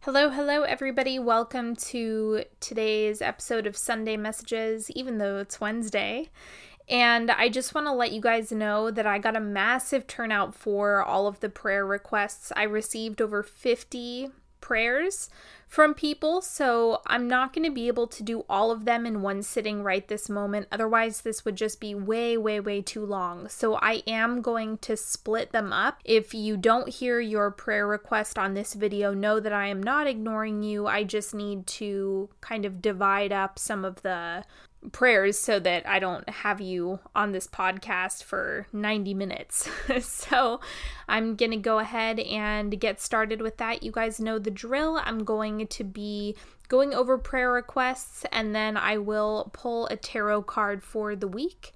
Hello, hello, everybody. Welcome to today's episode of Sunday Messages, even though it's Wednesday. And I just want to let you guys know that I got a massive turnout for all of the prayer requests. I received over 50 prayers from people, so I'm not going to be able to do all of them in one sitting right this moment. Otherwise, this would just be way, way, way too long. So I am going to split them up. If you don't hear your prayer request on this video, know that I am not ignoring you. I just need to kind of divide up some of the prayers so that I don't have you on this podcast for 90 minutes. so I'm going to go ahead and get started with that. You guys know the drill. I'm going to be going over prayer requests and then I will pull a tarot card for the week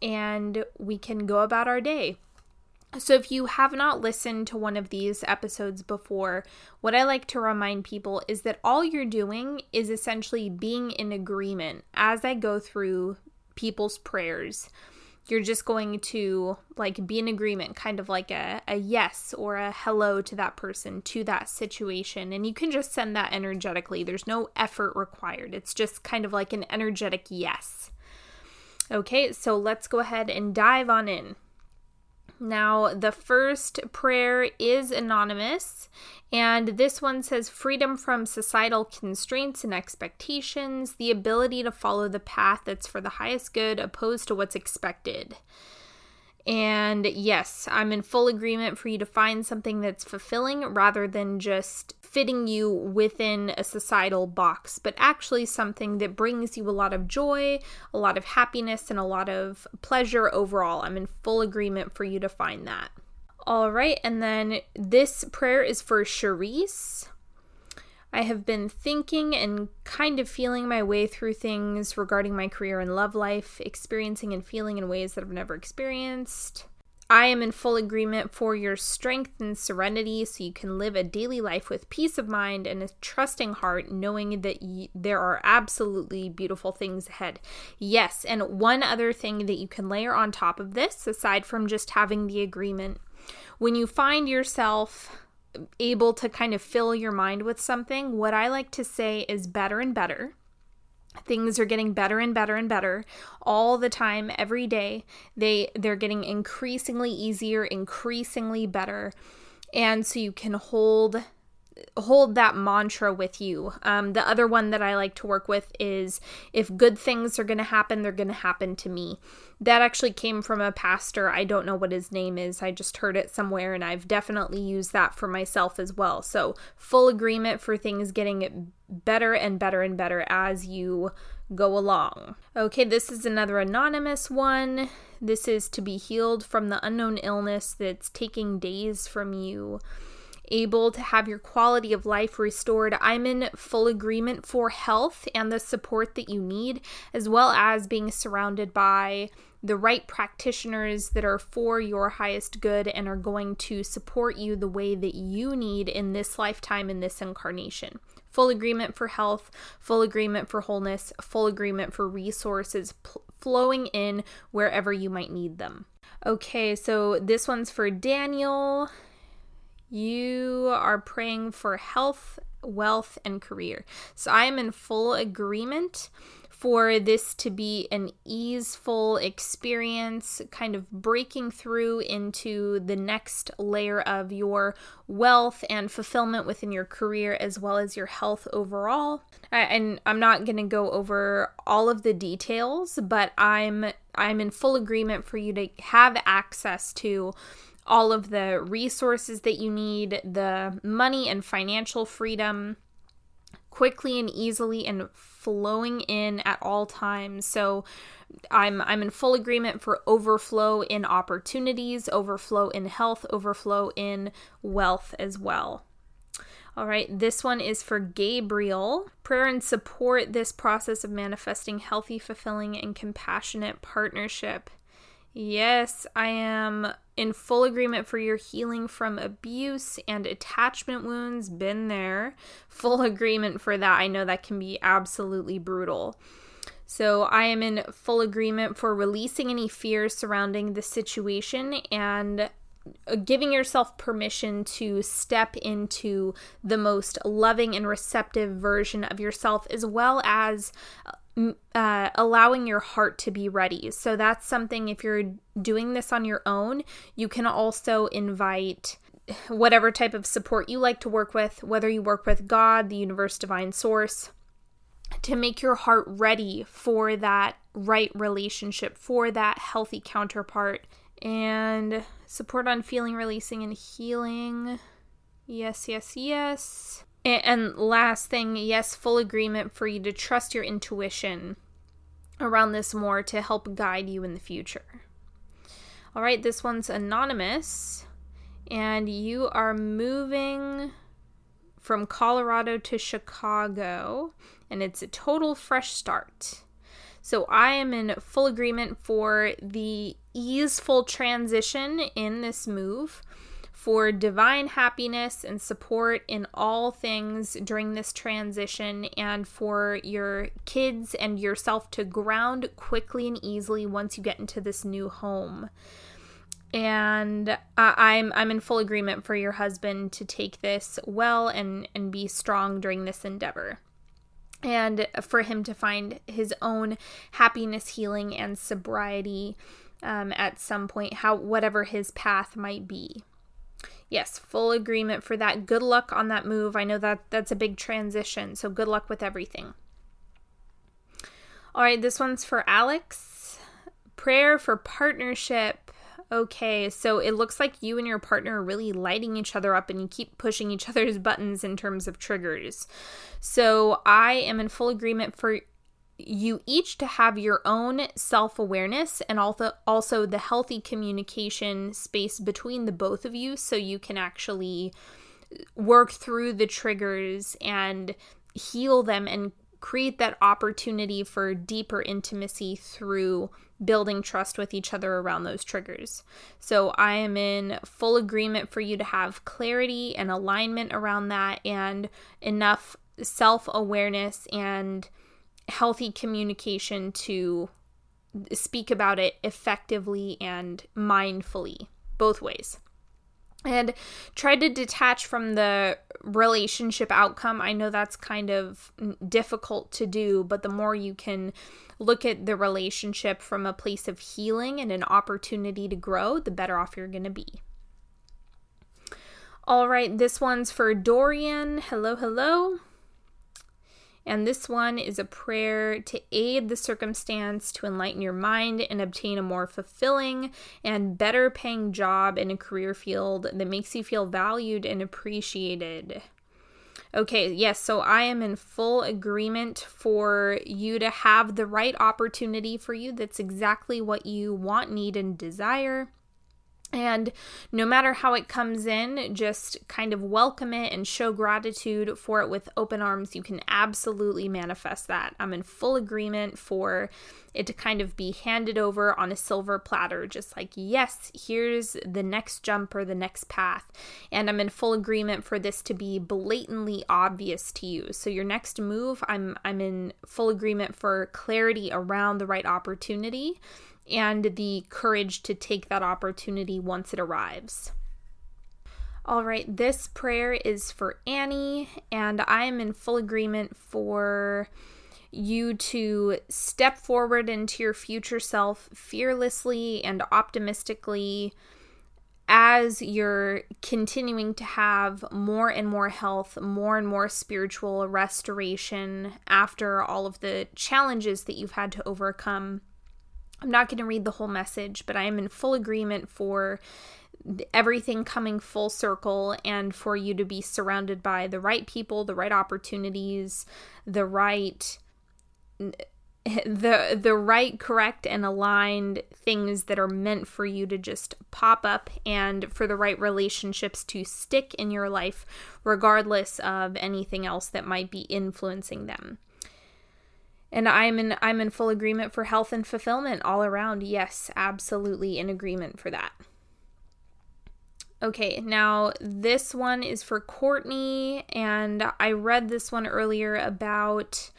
and we can go about our day. So, if you have not listened to one of these episodes before, what I like to remind people is that all you're doing is essentially being in agreement as I go through people's prayers. You're just going to like be in agreement, kind of like a, a yes or a hello to that person, to that situation. And you can just send that energetically. There's no effort required. It's just kind of like an energetic yes. Okay, so let's go ahead and dive on in. Now, the first prayer is anonymous, and this one says freedom from societal constraints and expectations, the ability to follow the path that's for the highest good opposed to what's expected. And yes, I'm in full agreement for you to find something that's fulfilling rather than just fitting you within a societal box, but actually something that brings you a lot of joy, a lot of happiness, and a lot of pleasure overall. I'm in full agreement for you to find that. All right, and then this prayer is for Cherise. I have been thinking and kind of feeling my way through things regarding my career and love life, experiencing and feeling in ways that I've never experienced. I am in full agreement for your strength and serenity so you can live a daily life with peace of mind and a trusting heart, knowing that y- there are absolutely beautiful things ahead. Yes, and one other thing that you can layer on top of this, aside from just having the agreement, when you find yourself able to kind of fill your mind with something, what I like to say is better and better. Things are getting better and better and better all the time every day. They they're getting increasingly easier, increasingly better. And so you can hold hold that mantra with you. Um, the other one that I like to work with is if good things are going to happen, they're going to happen to me. That actually came from a pastor. I don't know what his name is. I just heard it somewhere and I've definitely used that for myself as well. So, full agreement for things getting better and better and better as you go along. Okay, this is another anonymous one. This is to be healed from the unknown illness that's taking days from you able to have your quality of life restored. I'm in full agreement for health and the support that you need, as well as being surrounded by the right practitioners that are for your highest good and are going to support you the way that you need in this lifetime, in this incarnation. Full agreement for health, full agreement for wholeness, full agreement for resources pl- flowing in wherever you might need them. Okay, so this one's for Daniel. You are praying for health, wealth, and career. So I am in full agreement for this to be an easeful experience, kind of breaking through into the next layer of your wealth and fulfillment within your career as well as your health overall. And I'm not going to go over all of the details, but I'm I'm in full agreement for you to have access to all of the resources that you need, the money and financial freedom quickly and easily and flowing in at all times. So I'm I'm in full agreement for overflow in opportunities, overflow in health, overflow in wealth as well. All right, this one is for Gabriel. Prayer and support this process of manifesting healthy, fulfilling, and compassionate partnership. Yes, I am in full agreement for your healing from abuse and attachment wounds. Been there. Full agreement for that. I know that can be absolutely brutal. So, I am in full agreement for releasing any fears surrounding the situation and uh, giving yourself permission to step into the most loving and receptive version of yourself, as well as uh, allowing your heart to be ready. So that's something, if you're doing this on your own, you can also invite whatever type of support you like to work with, whether you work with God, the universe, divine source, to make your heart ready for that right relationship, for that healthy counterpart. And support on feeling, releasing, and healing. Yes, yes, yes. And last thing, yes, full agreement for you to trust your intuition around this more to help guide you in the future. All right, this one's anonymous, and you are moving from Colorado to Chicago, and it's a total fresh start. So I am in full agreement for the easeful transition in this move for divine happiness and support in all things during this transition, and for your kids and yourself to ground quickly and easily once you get into this new home. And I'm I'm in full agreement for your husband to take this well and and be strong during this endeavor and for him to find his own happiness, healing, and sobriety um, at some point, how whatever his path might be yes, full agreement for that. Good luck on that move. I know that that's a big transition, so good luck with everything. All right, this one's for Alex. Prayer for partnership. Okay, so it looks like you and your partner are really lighting each other up and you keep pushing each other's buttons in terms of triggers. So I am in full agreement for you each to have your own self awareness and also also the healthy communication space between the both of you so you can actually work through the triggers and heal them and create that opportunity for deeper intimacy through building trust with each other around those triggers. So I am in full agreement for you to have clarity and alignment around that and enough self awareness and healthy communication to speak about it effectively and mindfully, both ways. And try to detach from the relationship outcome. I know that's kind of difficult to do, but the more you can look at the relationship from a place of healing and an opportunity to grow, the better off you're going to be. All right, this one's for Dorian. Hello, hello. And this one is a prayer to aid the circumstance to enlighten your mind and obtain a more fulfilling and better paying job in a career field that makes you feel valued and appreciated. Okay, yes, so I am in full agreement for you to have the right opportunity for you that's exactly what you want, need, and desire. And no matter how it comes in, just kind of welcome it and show gratitude for it with open arms. You can absolutely manifest that. I'm in full agreement for it to kind of be handed over on a silver platter, just like, yes, here's the next jump or the next path. And I'm in full agreement for this to be blatantly obvious to you. So your next move, I'm I'm in full agreement for clarity around the right opportunity and the courage to take that opportunity once it arrives. All right, this prayer is for Annie, and I am in full agreement for you to step forward into your future self fearlessly and optimistically as you're continuing to have more and more health, more and more spiritual restoration after all of the challenges that you've had to overcome. I'm not going to read the whole message, but I am in full agreement for everything coming full circle and for you to be surrounded by the right people, the right opportunities, the right the the right correct and aligned things that are meant for you to just pop up and for the right relationships to stick in your life regardless of anything else that might be influencing them and i'm in i'm in full agreement for health and fulfillment all around yes absolutely in agreement for that okay now this one is for courtney and i read this one earlier about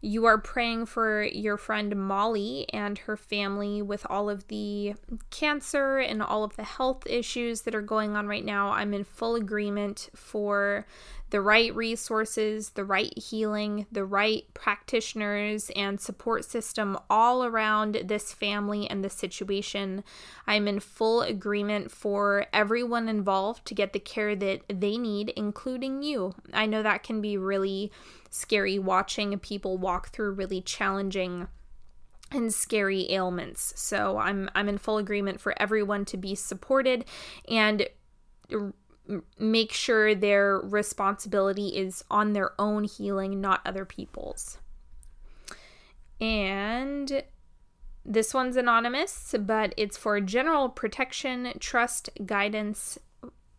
You are praying for your friend Molly and her family with all of the cancer and all of the health issues that are going on right now. I'm in full agreement for the right resources, the right healing, the right practitioners and support system all around this family and the situation. I'm in full agreement for everyone involved to get the care that they need, including you. I know that can be really scary watching people walk through really challenging and scary ailments. So I'm I'm in full agreement for everyone to be supported and make sure their responsibility is on their own healing, not other people's. And this one's anonymous, but it's for general protection, trust, guidance,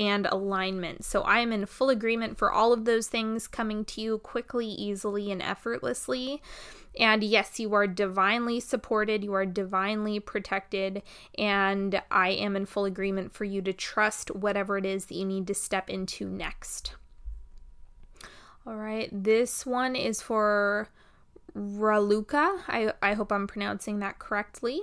and alignment. So I am in full agreement for all of those things coming to you quickly, easily, and effortlessly. And yes, you are divinely supported, you are divinely protected, and I am in full agreement for you to trust whatever it is that you need to step into next. All right, this one is for Raluca. I, I hope I'm pronouncing that correctly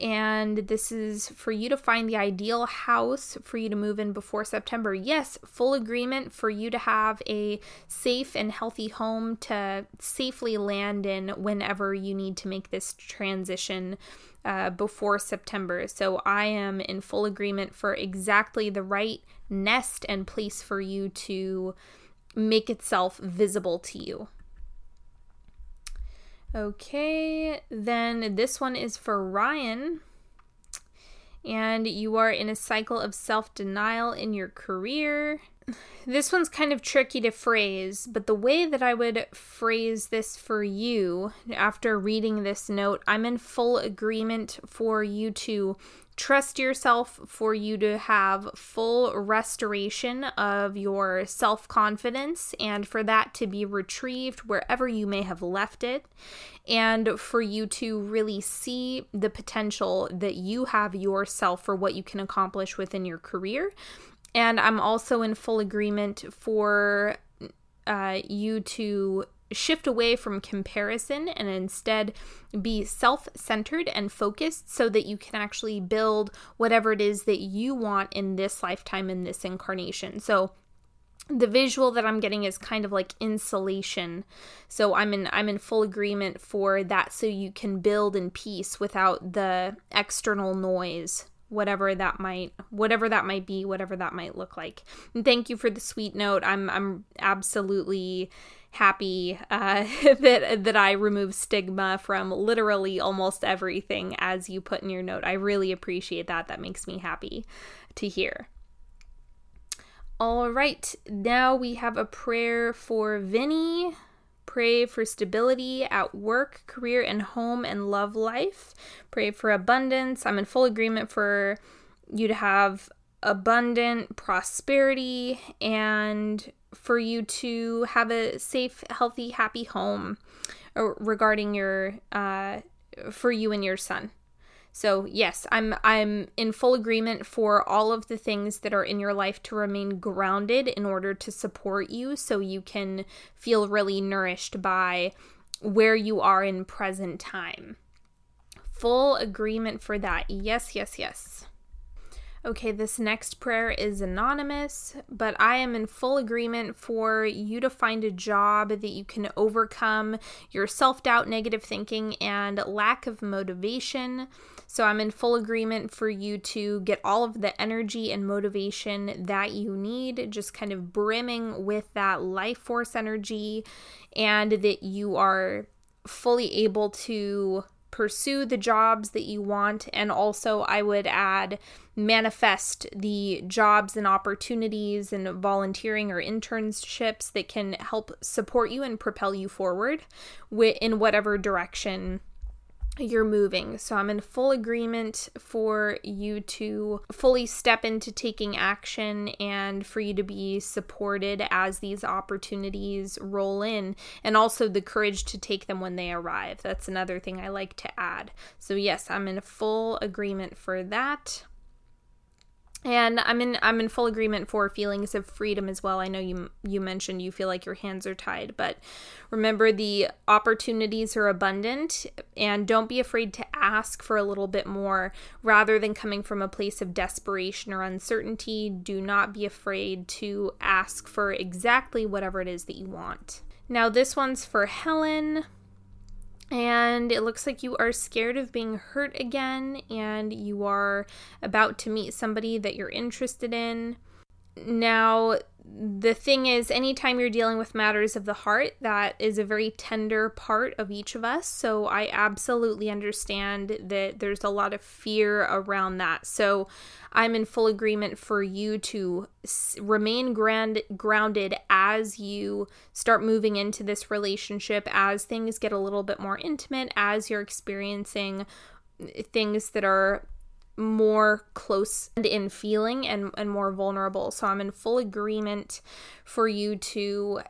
and this is for you to find the ideal house for you to move in before September. Yes, full agreement for you to have a safe and healthy home to safely land in whenever you need to make this transition uh, before September. So I am in full agreement for exactly the right nest and place for you to make itself visible to you. Okay, then this one is for Ryan. And you are in a cycle of self denial in your career. This one's kind of tricky to phrase, but the way that I would phrase this for you after reading this note, I'm in full agreement for you to trust yourself for you to have full restoration of your self confidence and for that to be retrieved wherever you may have left it, and for you to really see the potential that you have yourself for what you can accomplish within your career. And I'm also in full agreement for uh, you to shift away from comparison and instead be self centered and focused so that you can actually build whatever it is that you want in this lifetime, in this incarnation. So, the visual that I'm getting is kind of like insulation. So I'm in I'm in full agreement for that so you can build in peace without the external noise whatever that might whatever that might be whatever that might look like and thank you for the sweet note i'm i'm absolutely happy uh, that that I remove stigma from literally almost everything as you put in your note. I really appreciate that. That makes me happy to hear. All right, now we have a prayer for Vinny. Pray for stability at work, career, and home and love life. Pray for abundance. I'm in full agreement for you to have abundant prosperity and for you to have a safe, healthy, happy home uh, regarding your uh, for you and your son. So yes, I'm I'm in full agreement for all of the things that are in your life to remain grounded in order to support you so you can feel really nourished by where you are in present time. Full agreement for that. Yes, yes, yes. Okay, this next prayer is anonymous, but I am in full agreement for you to find a job that you can overcome your self doubt, negative thinking, and lack of motivation. So I'm in full agreement for you to get all of the energy and motivation that you need, just kind of brimming with that life force energy, and that you are fully able to pursue the jobs that you want. And also, I would add manifest the jobs and opportunities and volunteering or internships that can help support you and propel you forward in whatever direction you're moving. So I'm in full agreement for you to fully step into taking action and for you to be supported as these opportunities roll in and also the courage to take them when they arrive. That's another thing I like to add. So yes, I'm in full agreement for that. And i'm in i'm in full agreement for feelings of freedom as well. I know you you mentioned you feel like your hands are tied but remember the opportunities are abundant and don't be afraid to ask for a little bit more rather than coming from a place of desperation or uncertainty. Do not be afraid to ask for exactly whatever it is that you want. Now this one's for helen and it looks like you are scared of being hurt again and you are about to meet somebody that you're interested in. Now, the thing is, anytime you're dealing with matters of the heart, that is a very tender part of each of us. So I absolutely understand that there's a lot of fear around that. So I'm in full agreement for you to remain grand- grounded as you start moving into this relationship, as things get a little bit more intimate, as you're experiencing things that are more close in feeling and, and more vulnerable. So I'm in full agreement for you to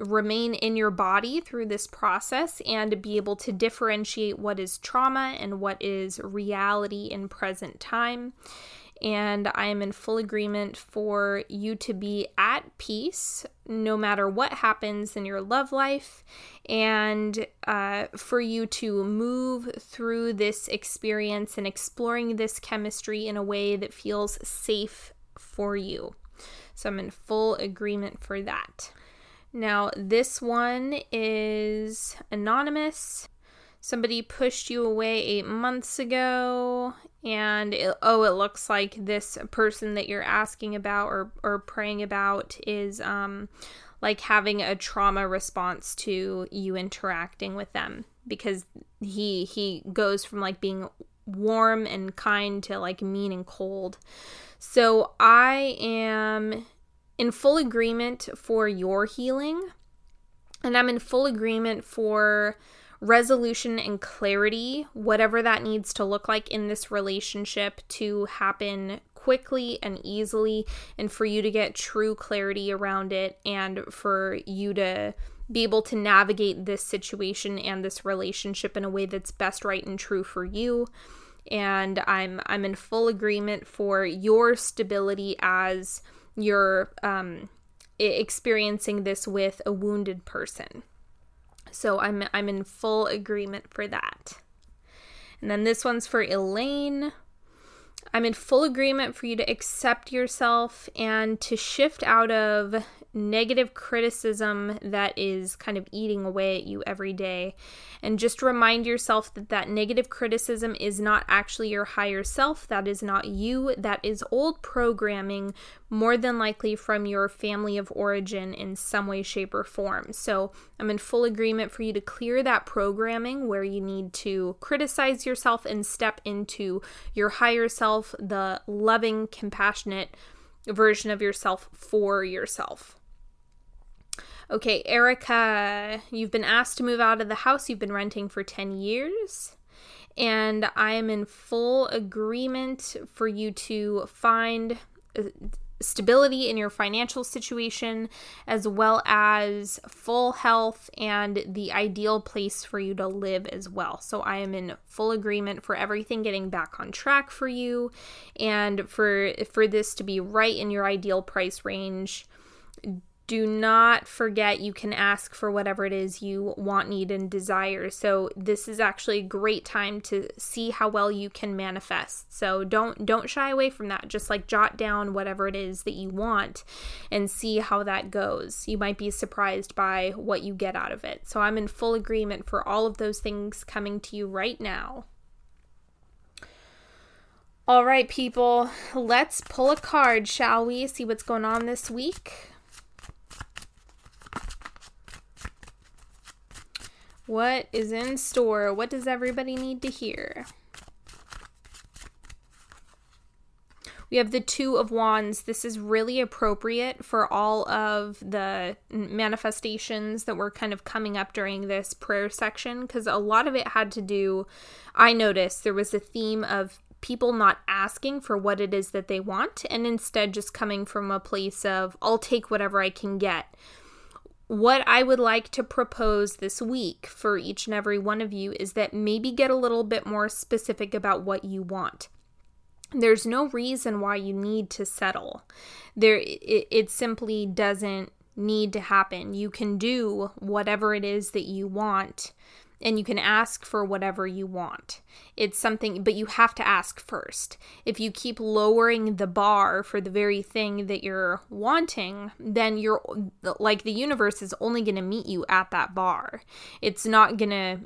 remain in your body through this process and be able to differentiate what is trauma and what is reality in present time and I am in full agreement for you to be at peace no matter what happens in your love life, and uh, for you to move through this experience and exploring this chemistry in a way that feels safe for you. So I'm in full agreement for that. Now, this one is anonymous. Somebody pushed you away eight months ago and it, oh it looks like this person that you're asking about or, or praying about is um like having a trauma response to you interacting with them because he he goes from like being warm and kind to like mean and cold. So i am in full agreement for your healing and i'm in full agreement for resolution and clarity, whatever that needs to look like in this relationship to happen quickly and easily, and for you to get true clarity around it, and for you to be able to navigate this situation and this relationship in a way that's best right and true for you and I'm I'm in full agreement for your stability as you're um, experiencing this with a wounded person. So I'm I'm in full agreement for that. And then this one's for Elaine. I'm in full agreement for you to accept yourself and to shift out of negative criticism that is kind of eating away at you every day. And just remind yourself that that negative criticism is not actually your higher self. That is not you. That is old programming, more than likely from your family of origin in some way, shape, or form. So I'm in full agreement for you to clear that programming where you need to criticize yourself and step into your higher self, the loving, compassionate, version of yourself for yourself. Okay, Erica, you've been asked to move out of the house you've been renting for 10 years. And I am in full agreement for you to find uh, stability in your financial situation, as well as full health and the ideal place for you to live as well. So, I am in full agreement for everything getting back on track for you and for for this to be right in your ideal price range do not forget you can ask for whatever it is you want, need, and desire. So this is actually a great time to see how well you can manifest. So don't don't shy away from that. Just like jot down whatever it is that you want and see how that goes. You might be surprised by what you get out of it. So I'm in full agreement for all of those things coming to you right now. All right, people, let's pull a card, shall we? See what's going on this week. What is in store? What does everybody need to hear? We have the Two of Wands. This is really appropriate for all of the manifestations that were kind of coming up during this prayer section because a lot of it had to do, I noticed there was a theme of people not asking for what it is that they want and instead just coming from a place of, I'll take whatever I can get what I would like to propose this week for each and every one of you is that maybe get a little bit more specific about what you want. there's no reason why you need to settle. There it, it simply doesn't need to happen. You can do whatever it is that you want and you can ask for whatever you want. It's something, but you have to ask first. If you keep lowering the bar for the very thing that you're wanting, then you're like the universe is only going to meet you at that bar. It's not going to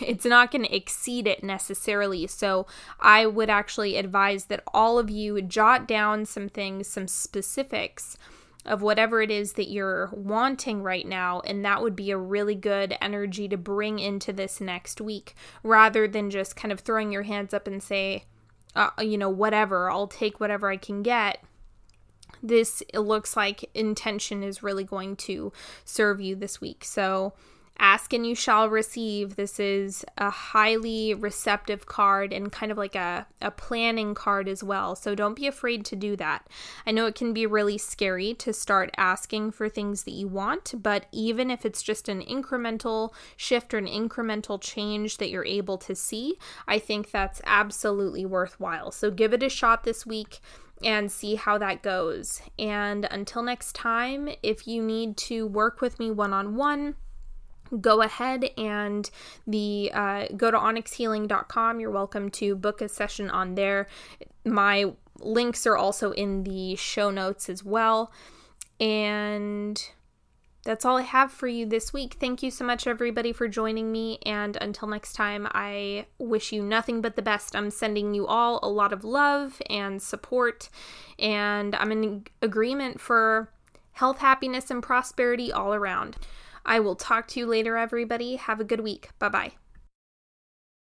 it's not going to exceed it necessarily. So, I would actually advise that all of you jot down some things, some specifics of whatever it is that you're wanting right now. And that would be a really good energy to bring into this next week rather than just kind of throwing your hands up and say, uh, you know, whatever, I'll take whatever I can get. This looks like intention is really going to serve you this week. So, Ask and you shall receive. This is a highly receptive card and kind of like a, a planning card as well. So don't be afraid to do that. I know it can be really scary to start asking for things that you want, but even if it's just an incremental shift or an incremental change that you're able to see, I think that's absolutely worthwhile. So give it a shot this week and see how that goes. And until next time, if you need to work with me one on one, go ahead and the uh, go to onyxhealing.com you're welcome to book a session on there my links are also in the show notes as well and that's all I have for you this week. Thank you so much, everybody, for joining me. And until next time, I wish you nothing but the best. I'm sending you all a lot of love and support. And I'm in agreement for health, happiness, and prosperity all around. I will talk to you later, everybody. Have a good week. Bye bye.